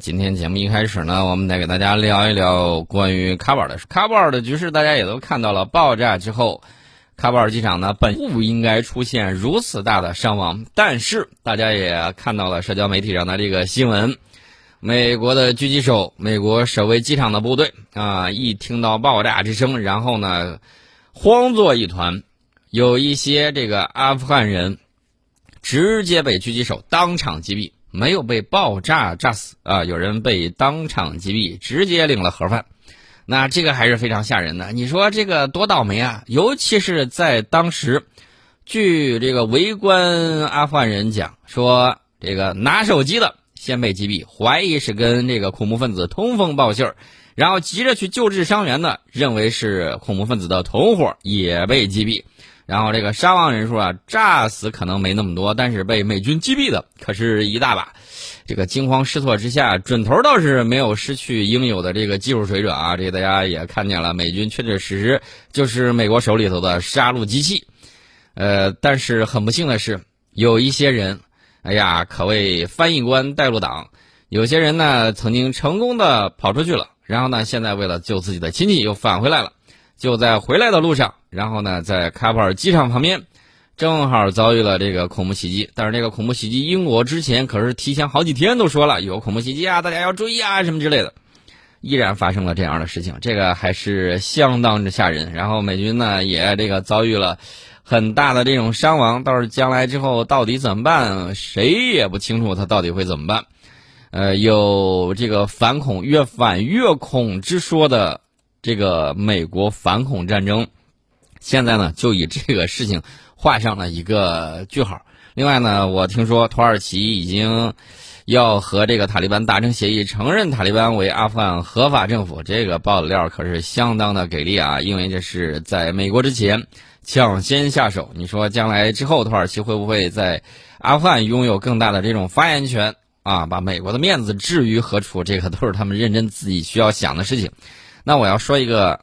今天节目一开始呢，我们得给大家聊一聊关于喀布尔的事。喀布尔的局势大家也都看到了，爆炸之后，喀布尔机场呢本不应该出现如此大的伤亡，但是大家也看到了社交媒体上的这个新闻，美国的狙击手、美国守卫机场的部队啊，一听到爆炸之声，然后呢，慌作一团，有一些这个阿富汗人直接被狙击手当场击毙。没有被爆炸炸死啊！有人被当场击毙，直接领了盒饭，那这个还是非常吓人的。你说这个多倒霉啊！尤其是在当时，据这个围观阿富汗人讲说，这个拿手机的先被击毙，怀疑是跟这个恐怖分子通风报信儿，然后急着去救治伤员的，认为是恐怖分子的同伙也被击毙。然后这个伤亡人数啊，炸死可能没那么多，但是被美军击毙的可是一大把。这个惊慌失措之下，准头倒是没有失去应有的这个技术水准啊。这个大家也看见了，美军确确实实就是美国手里头的杀戮机器。呃，但是很不幸的是，有一些人，哎呀，可谓翻译官带路党。有些人呢，曾经成功的跑出去了，然后呢，现在为了救自己的亲戚，又返回来了。就在回来的路上，然后呢，在喀布尔机场旁边，正好遭遇了这个恐怖袭击。但是这个恐怖袭击，英国之前可是提前好几天都说了有恐怖袭击啊，大家要注意啊，什么之类的，依然发生了这样的事情，这个还是相当之吓人。然后美军呢，也这个遭遇了很大的这种伤亡，到时将来之后到底怎么办，谁也不清楚他到底会怎么办。呃，有这个反恐越反越恐之说的。这个美国反恐战争，现在呢就以这个事情画上了一个句号。另外呢，我听说土耳其已经要和这个塔利班达成协议，承认塔利班为阿富汗合法政府。这个爆料可是相当的给力啊！因为这是在美国之前抢先下手。你说将来之后，土耳其会不会在阿富汗拥有更大的这种发言权啊？把美国的面子置于何处？这个都是他们认真自己需要想的事情。那我要说一个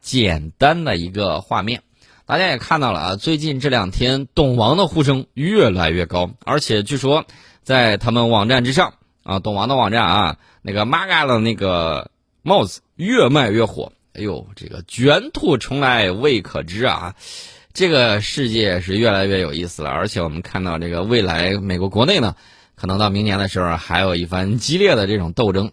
简单的一个画面，大家也看到了啊。最近这两天，董王的呼声越来越高，而且据说在他们网站之上啊，董王的网站啊，那个 Maga 的那个帽子越卖越火。哎呦，这个卷土重来未可知啊！这个世界是越来越有意思了，而且我们看到这个未来美国国内呢，可能到明年的时候还有一番激烈的这种斗争。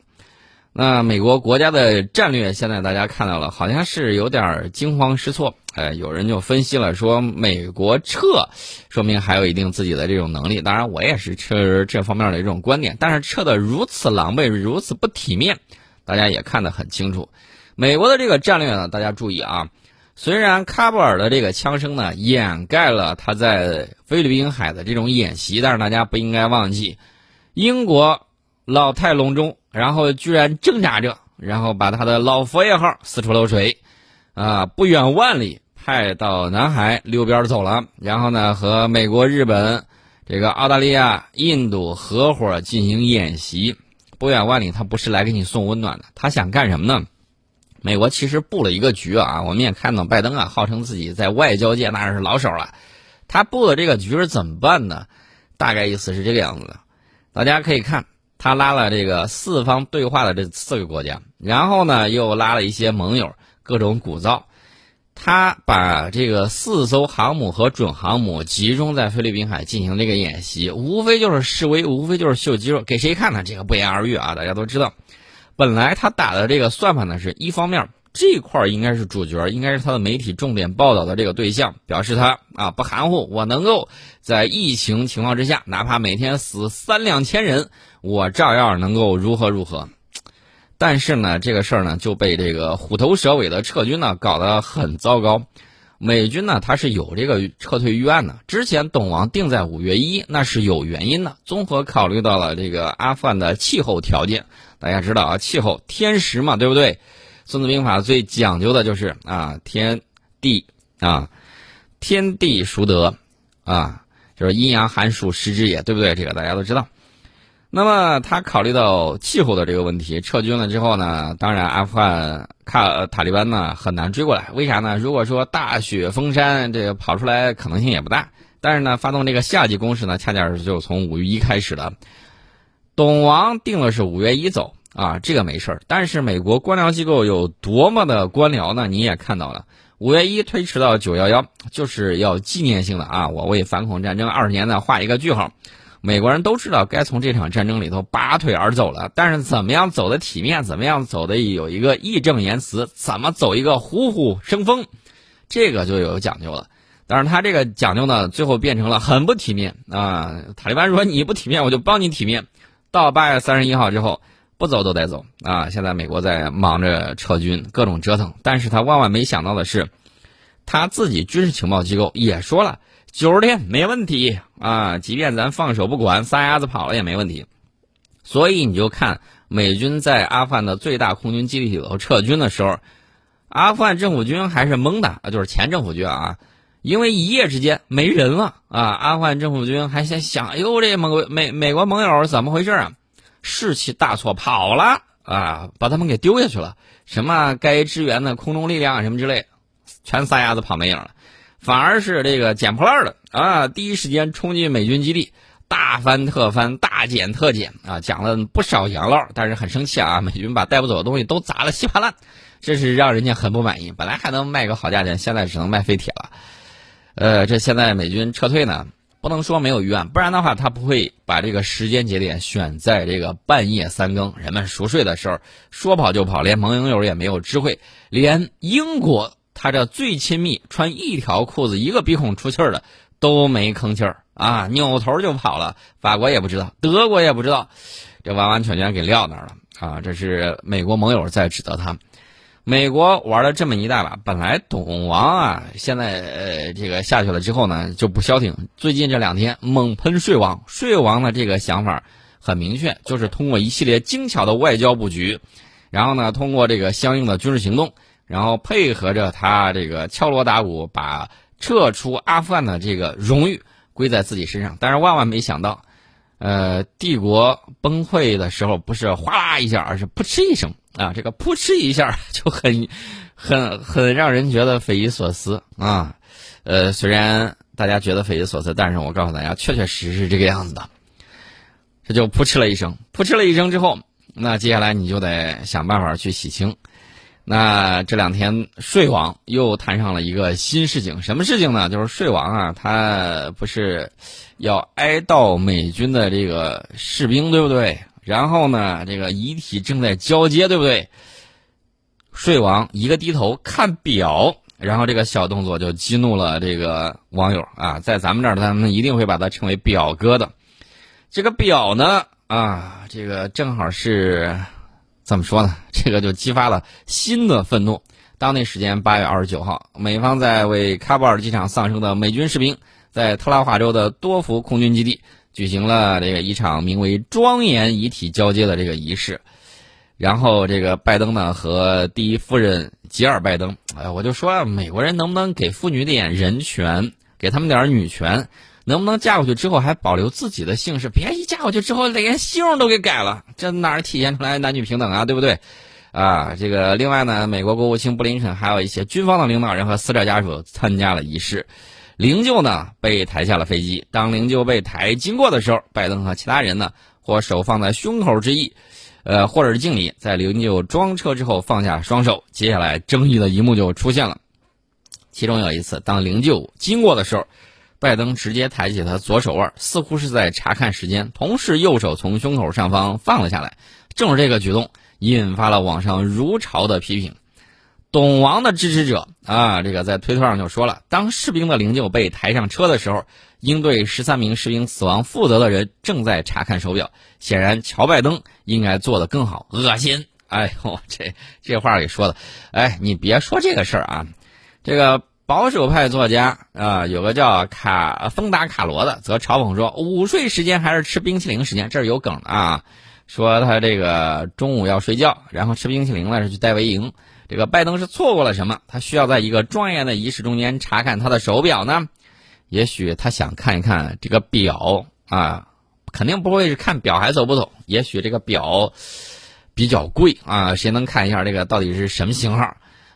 那美国国家的战略现在大家看到了，好像是有点惊慌失措。哎，有人就分析了说，美国撤，说明还有一定自己的这种能力。当然，我也是持这方面的一种观点。但是撤的如此狼狈，如此不体面，大家也看得很清楚。美国的这个战略呢，大家注意啊。虽然喀布尔的这个枪声呢，掩盖了他在菲律宾海的这种演习，但是大家不应该忘记，英国老态龙钟。然后居然挣扎着，然后把他的老佛爷号四处漏水，啊，不远万里派到南海溜边走了。然后呢，和美国、日本、这个澳大利亚、印度合伙进行演习。不远万里，他不是来给你送温暖的，他想干什么呢？美国其实布了一个局啊，我们也看到拜登啊，号称自己在外交界那是老手了。他布的这个局是怎么办呢？大概意思是这个样子的，大家可以看。他拉了这个四方对话的这四个国家，然后呢又拉了一些盟友，各种鼓噪。他把这个四艘航母和准航母集中在菲律宾海进行这个演习，无非就是示威，无非就是秀肌肉，给谁看呢？这个不言而喻啊，大家都知道。本来他打的这个算盘呢，是一方面。这块应该是主角，应该是他的媒体重点报道的这个对象，表示他啊不含糊，我能够在疫情情况之下，哪怕每天死三两千人，我照样能够如何如何。但是呢，这个事儿呢就被这个虎头蛇尾的撤军呢搞得很糟糕。美军呢他是有这个撤退预案的，之前董王定在五月一，那是有原因的，综合考虑到了这个阿富汗的气候条件，大家知道啊，气候天时嘛，对不对？孙子兵法最讲究的就是啊，天地啊，天地孰得啊？就是阴阳寒暑时之也，对不对？这个大家都知道。那么他考虑到气候的这个问题，撤军了之后呢，当然阿富汗卡塔利班呢很难追过来。为啥呢？如果说大雪封山，这个跑出来可能性也不大。但是呢，发动这个夏季攻势呢，恰恰是就从五月一开始的。董王定的是五月一走啊，这个没事儿。但是美国官僚机构有多么的官僚呢？你也看到了，五月一推迟到九幺幺，就是要纪念性的啊，我为反恐战争二十年呢画一个句号。美国人都知道该从这场战争里头拔腿而走了，但是怎么样走的体面，怎么样走的有一个义正言辞，怎么走一个虎虎生风，这个就有讲究了。但是他这个讲究呢，最后变成了很不体面啊！塔利班说你不体面，我就帮你体面。到八月三十一号之后，不走都得走啊！现在美国在忙着撤军，各种折腾，但是他万万没想到的是，他自己军事情报机构也说了。九十天没问题啊，即便咱放手不管，撒丫子跑了也没问题。所以你就看美军在阿富汗的最大空军基地里头撤军的时候，阿富汗政府军还是懵的，就是前政府军啊，因为一夜之间没人了啊。阿富汗政府军还在想，哎呦，这盟美美国盟友怎么回事啊？士气大错，跑了啊，把他们给丢下去了。什么该支援的空中力量啊什么之类，全撒丫子跑没影了。反而是这个捡破烂的啊，第一时间冲进美军基地，大翻特翻，大捡特捡啊，讲了不少洋唠，但是很生气啊，美军把带不走的东西都砸了稀巴烂，这是让人家很不满意。本来还能卖个好价钱，现在只能卖废铁了。呃，这现在美军撤退呢，不能说没有预案，不然的话他不会把这个时间节点选在这个半夜三更，人们熟睡的时候，说跑就跑，连盟友也没有知会，连英国。他这最亲密，穿一条裤子一个鼻孔出气儿的都没吭气儿啊，扭头就跑了。法国也不知道，德国也不知道，这完完全全给撂那儿了啊！这是美国盟友在指责他。美国玩了这么一大把，本来董王啊，现在呃这个下去了之后呢就不消停。最近这两天猛喷税王，税王的这个想法很明确，就是通过一系列精巧的外交布局，然后呢通过这个相应的军事行动。然后配合着他这个敲锣打鼓，把撤出阿富汗的这个荣誉归在自己身上。但是万万没想到，呃，帝国崩溃的时候不是哗啦一下，而是扑哧一声啊！这个扑哧一下就很、很、很让人觉得匪夷所思啊。呃，虽然大家觉得匪夷所思，但是我告诉大家，确确实实是这个样子的。这就扑哧了一声，扑哧了一声之后，那接下来你就得想办法去洗清。那这两天，税王又摊上了一个新事情，什么事情呢？就是税王啊，他不是要哀悼美军的这个士兵，对不对？然后呢，这个遗体正在交接，对不对？税王一个低头看表，然后这个小动作就激怒了这个网友啊，在咱们这儿，他们一定会把它称为“表哥”的。这个表呢，啊，这个正好是。怎么说呢？这个就激发了新的愤怒。当地时间八月二十九号，美方在为喀布尔机场丧生的美军士兵，在特拉华州的多福空军基地举行了这个一场名为“庄严遗体交接”的这个仪式。然后，这个拜登呢和第一夫人吉尔拜登，哎，我就说美国人能不能给妇女点人权，给他们点女权？能不能嫁过去之后还保留自己的姓氏？别一嫁过去之后连姓都给改了，这哪儿体现出来男女平等啊？对不对？啊，这个另外呢，美国国务卿布林肯还有一些军方的领导人和死者家属参加了仪式。灵柩呢被抬下了飞机。当灵柩被抬经过的时候，拜登和其他人呢或手放在胸口之意，呃，或者是敬礼。在灵柩装车之后放下双手，接下来争议的一幕就出现了。其中有一次，当灵柩经过的时候。拜登直接抬起他左手腕，似乎是在查看时间，同时右手从胸口上方放了下来。正是这个举动引发了网上如潮的批评。董王的支持者啊，这个在推特上就说了：当士兵的灵柩被抬上车的时候，应对十三名士兵死亡负责的人正在查看手表。显然，乔拜登应该做得更好。恶心！哎呦，这这话给说的，哎，你别说这个事儿啊，这个。保守派作家啊，有个叫卡丰达卡罗的，则嘲讽说：“午睡时间还是吃冰淇淋时间？”这是有梗啊。说他这个中午要睡觉，然后吃冰淇淋了，是去戴维营。这个拜登是错过了什么？他需要在一个庄严的仪式中间查看他的手表呢？也许他想看一看这个表啊，肯定不会是看表还走不走。也许这个表比较贵啊，谁能看一下这个到底是什么型号？《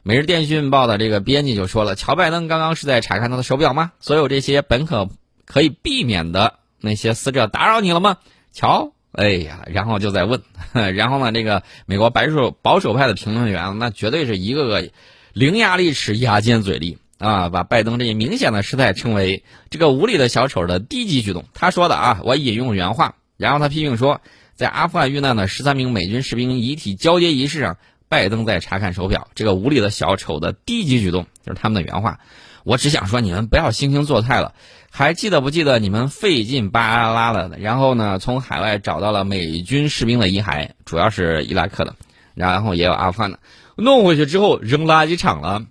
每日电讯报》的这个编辑就说了：“乔拜登刚刚是在查看他的手表吗？所有这些本可可以避免的那些死者打扰你了吗？”乔哎呀，然后就在问，然后呢，这个美国白手保守派的评论员，那绝对是一个个伶牙俐齿、牙尖嘴利啊，把拜登这一明显的失态称为这个无理的小丑的低级举动。他说的啊，我引用原话，然后他批评说，在阿富汗遇难的十三名美军士兵遗体交接仪式上，拜登在查看手表，这个无理的小丑的低级举动，就是他们的原话。我只想说，你们不要惺惺作态了。还记得不记得你们费劲巴拉的，然后呢，从海外找到了美军士兵的遗骸，主要是伊拉克的，然后也有阿富汗的，弄回去之后扔垃圾场了，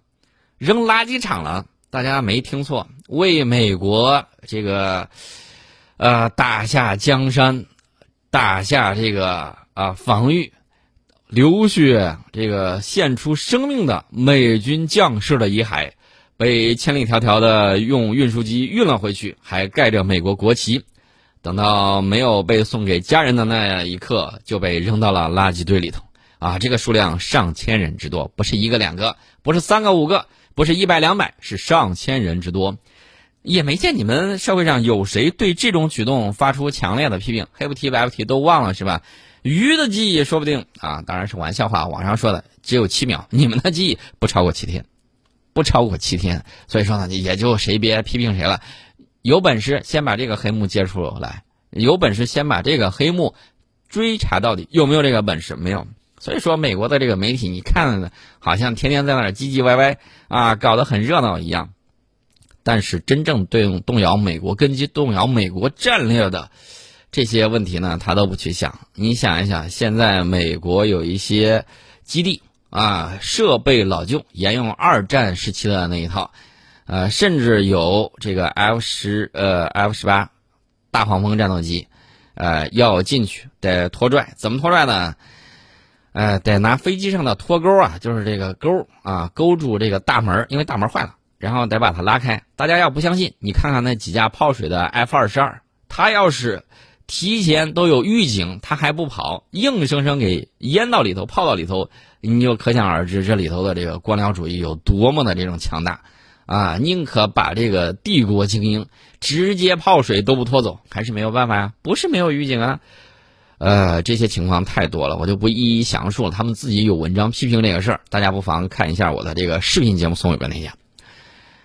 扔垃圾场了。大家没听错，为美国这个，呃，打下江山，打下这个啊防御，流血这个献出生命的美军将士的遗骸。被千里迢迢的用运输机运了回去，还盖着美国国旗。等到没有被送给家人的那一刻，就被扔到了垃圾堆里头。啊，这个数量上千人之多，不是一个两个，不是三个五个，不是一百两百，是上千人之多。也没见你们社会上有谁对这种举动发出强烈的批评，黑不提白不提都忘了是吧？鱼的记忆说不定啊，当然是玩笑话，网上说的只有七秒，你们的记忆不超过七天。不超过七天，所以说呢，也就谁别批评谁了。有本事先把这个黑幕揭出来，有本事先把这个黑幕追查到底。有没有这个本事？没有。所以说，美国的这个媒体，你看好像天天在那儿唧唧歪歪啊，搞得很热闹一样。但是真正对动摇美国根基、动摇美国战略的这些问题呢，他都不去想。你想一想，现在美国有一些基地。啊，设备老旧，沿用二战时期的那一套，呃，甚至有这个 F 十呃 F 十八大黄蜂战斗机，呃，要进去得拖拽，怎么拖拽呢？呃，得拿飞机上的拖钩啊，就是这个钩啊，勾住这个大门，因为大门坏了，然后得把它拉开。大家要不相信，你看看那几架泡水的 F 二十二，它要是提前都有预警，他还不跑，硬生生给淹到里头，泡到里头。你就可想而知这里头的这个官僚主义有多么的这种强大，啊，宁可把这个帝国精英直接泡水都不拖走，还是没有办法呀？不是没有预警啊，呃，这些情况太多了，我就不一一详述了。他们自己有文章批评这个事儿，大家不妨看一下我的这个视频节目送里边那些。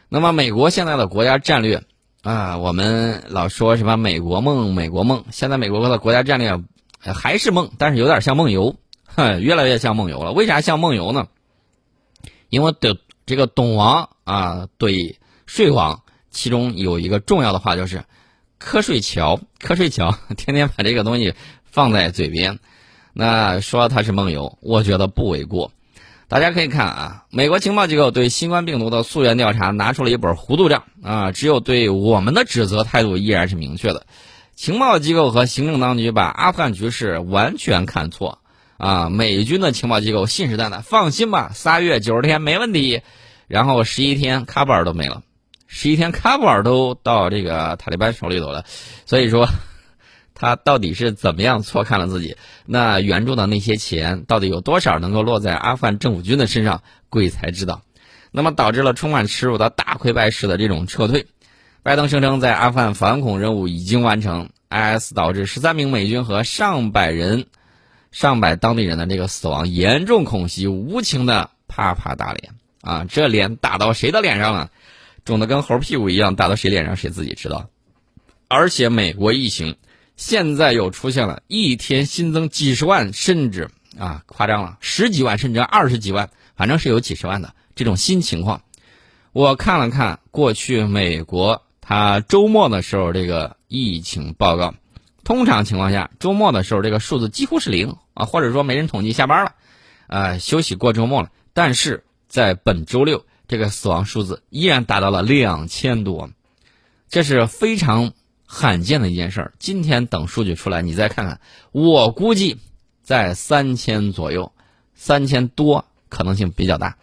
那么，美国现在的国家战略啊，我们老说什么美国梦，美国梦，现在美国的国家战略还是梦，但是有点像梦游。哼，越来越像梦游了。为啥像梦游呢？因为的这个董王啊对睡王，其中有一个重要的话就是“瞌睡桥”，瞌睡桥，天天把这个东西放在嘴边。那说它是梦游，我觉得不为过。大家可以看啊，美国情报机构对新冠病毒的溯源调查拿出了一本糊涂账啊，只有对我们的指责态度依然是明确的。情报机构和行政当局把阿富汗局势完全看错。啊，美军的情报机构信誓旦旦，放心吧，仨月九十天没问题。然后十一天，喀布尔都没了，十一天喀布尔都到这个塔利班手里头了。所以说，他到底是怎么样错看了自己？那援助的那些钱到底有多少能够落在阿富汗政府军的身上？鬼才知道。那么导致了充满耻辱的大溃败式的这种撤退。拜登声称在阿富汗反恐任务已经完成，IS 导致十三名美军和上百人。上百当地人的这个死亡，严重恐袭，无情的啪啪打脸啊！这脸打到谁的脸上了？肿的跟猴屁股一样，打到谁脸上谁自己知道。而且美国疫情现在又出现了一天新增几十万，甚至啊夸张了十几万，甚至二十几万，反正是有几十万的这种新情况。我看了看过去美国它周末的时候这个疫情报告。通常情况下，周末的时候这个数字几乎是零啊，或者说没人统计下班了，呃，休息过周末了。但是在本周六，这个死亡数字依然达到了两千多，这是非常罕见的一件事儿。今天等数据出来，你再看看，我估计在三千左右，三千多可能性比较大。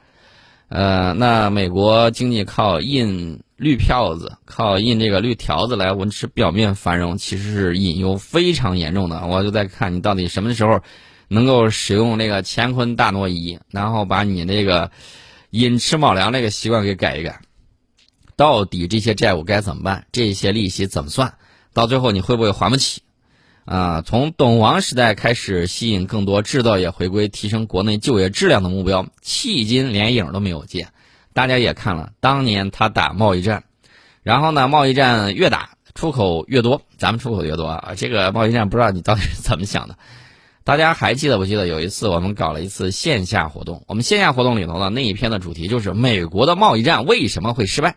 呃，那美国经济靠印。绿票子靠印这个绿条子来维持表面繁荣，其实是隐忧非常严重的。我就在看你到底什么时候能够使用那个乾坤大挪移，然后把你那个寅吃卯粮那个习惯给改一改。到底这些债务该怎么办？这些利息怎么算？到最后你会不会还不起？啊，从董王时代开始吸引更多制造业回归，提升国内就业质量的目标，迄今连影都没有见。大家也看了，当年他打贸易战，然后呢，贸易战越打出口越多，咱们出口越多啊。这个贸易战不知道你到底是怎么想的？大家还记得不记得有一次我们搞了一次线下活动？我们线下活动里头呢，那一篇的主题就是美国的贸易战为什么会失败？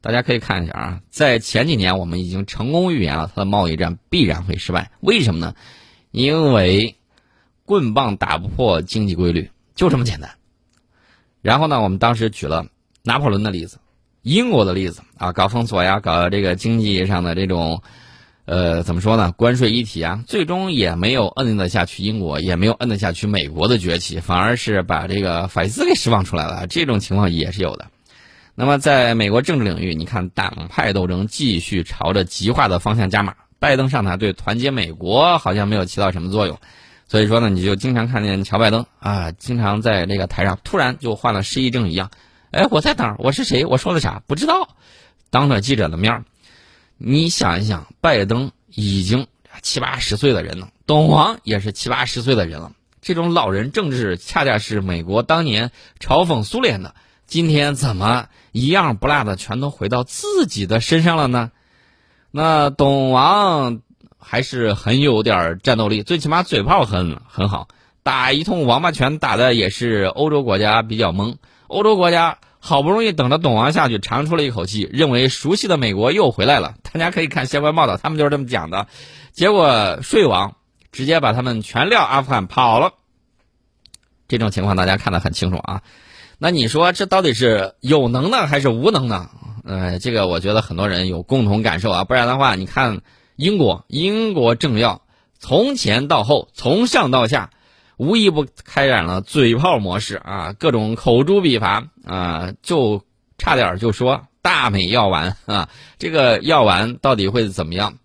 大家可以看一下啊，在前几年我们已经成功预言了它的贸易战必然会失败。为什么呢？因为棍棒打不破经济规律，就这么简单。然后呢，我们当时举了拿破仑的例子、英国的例子啊，搞封锁呀，搞这个经济上的这种，呃，怎么说呢？关税一体啊，最终也没有摁得下去英国，也没有摁得下去美国的崛起，反而是把这个法西斯给释放出来了。这种情况也是有的。那么，在美国政治领域，你看党派斗争继续朝着极化的方向加码。拜登上台对团结美国好像没有起到什么作用，所以说呢，你就经常看见乔拜登啊，经常在那个台上突然就换了失忆症一样。哎，我在哪儿？我是谁？我说了啥？不知道。当着记者的面儿，你想一想，拜登已经七八十岁的人了，董王也是七八十岁的人了，这种老人政治恰恰是美国当年嘲讽苏联的。今天怎么一样不落的全都回到自己的身上了呢？那董王还是很有点战斗力，最起码嘴炮很很好，打一通王八拳打的也是欧洲国家比较懵。欧洲国家好不容易等着董王下去，长出了一口气，认为熟悉的美国又回来了。大家可以看相关报道，他们就是这么讲的。结果睡王直接把他们全撂阿富汗跑了。这种情况大家看得很清楚啊。那你说这到底是有能呢还是无能呢？呃，这个我觉得很多人有共同感受啊。不然的话，你看英国，英国政要从前到后，从上到下，无一不开展了嘴炮模式啊，各种口诛笔伐啊，就差点就说大美药丸啊，这个药丸到底会怎么样？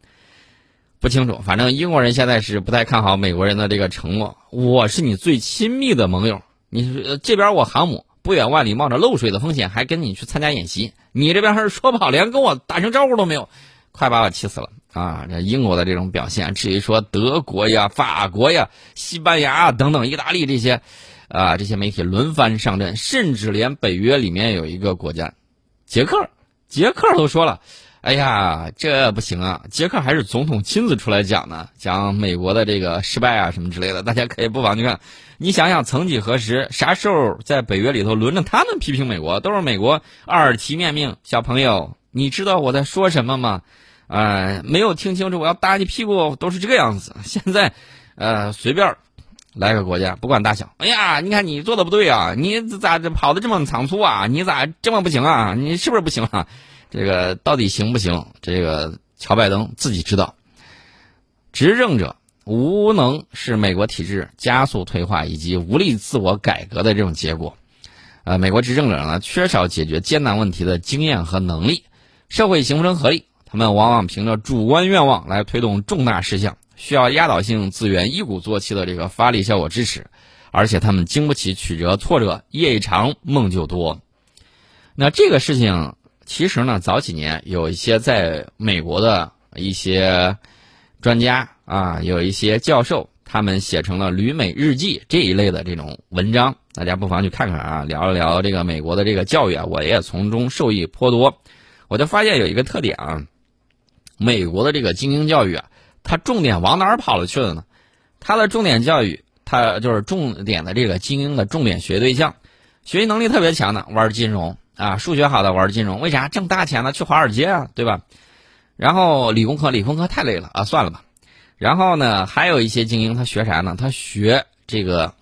不清楚。反正英国人现在是不太看好美国人的这个承诺。我是你最亲密的盟友，你这边我航母。不远万里，冒着漏水的风险，还跟你去参加演习。你这边还是说不好，连跟我打声招呼都没有，快把我气死了啊！这英国的这种表现，至于说德国呀、法国呀、西班牙等等、意大利这些，啊，这些媒体轮番上阵，甚至连北约里面有一个国家，捷克，捷克都说了。哎呀，这不行啊！杰克还是总统亲自出来讲呢，讲美国的这个失败啊什么之类的。大家可以不妨去看。你想想，曾几何时，啥时候在北约里头轮着他们批评美国？都是美国耳提面命。小朋友，你知道我在说什么吗？啊，没有听清楚，我要打你屁股，都是这个样子。现在，呃，随便来个国家，不管大小。哎呀，你看你做的不对啊，你咋跑的这么仓促啊？你咋这么不行啊？你是不是不行啊？这个到底行不行？这个乔拜登自己知道。执政者无能是美国体制加速退化以及无力自我改革的这种结果。呃，美国执政者呢，缺少解决艰难问题的经验和能力，社会形不成合力，他们往往凭着主观愿望来推动重大事项，需要压倒性资源一鼓作气的这个发力效果支持，而且他们经不起曲折挫折，夜一长梦就多。那这个事情。其实呢，早几年有一些在美国的一些专家啊，有一些教授，他们写成了《旅美日记》这一类的这种文章，大家不妨去看看啊，聊一聊这个美国的这个教育啊，我也从中受益颇多。我就发现有一个特点啊，美国的这个精英教育啊，它重点往哪儿跑了去了呢？它的重点教育，它就是重点的这个精英的重点学对象，学习能力特别强的玩金融。啊，数学好的玩金融，为啥挣大钱呢？去华尔街啊，对吧？然后理工科，理工科太累了啊，算了吧。然后呢，还有一些精英，他学啥呢？他学这个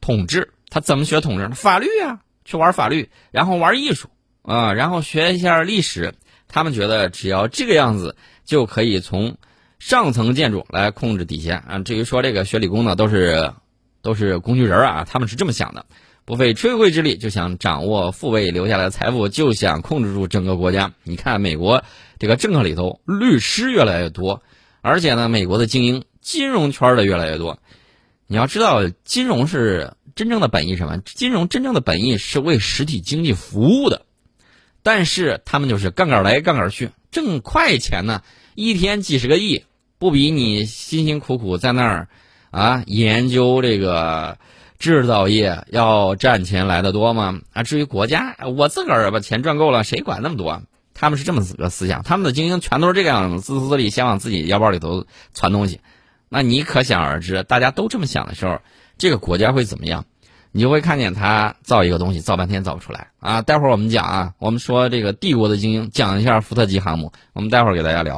统治，他怎么学统治？法律啊，去玩法律，然后玩艺术啊，然后学一下历史。他们觉得只要这个样子，就可以从上层建筑来控制底下啊。至于说这个学理工的，都是都是工具人啊，他们是这么想的。不费吹灰之力就想掌握父辈留下来的财富，就想控制住整个国家。你看美国这个政客里头，律师越来越多，而且呢，美国的精英金融圈的越来越多。你要知道，金融是真正的本意什么？金融真正的本意是为实体经济服务的，但是他们就是杠杆来杠杆去，挣快钱呢，一天几十个亿不比你辛辛苦苦在那儿啊研究这个制造业要赚钱来的多吗？啊，至于国家，我自个儿把钱赚够了，谁管那么多？他们是这么个思想，他们的精英全都是这个样子，自私自利，先往自己腰包里头攒东西。那你可想而知，大家都这么想的时候，这个国家会怎么样？你就会看见他造一个东西，造半天造不出来啊！待会儿我们讲啊，我们说这个帝国的精英，讲一下福特级航母，我们待会儿给大家聊。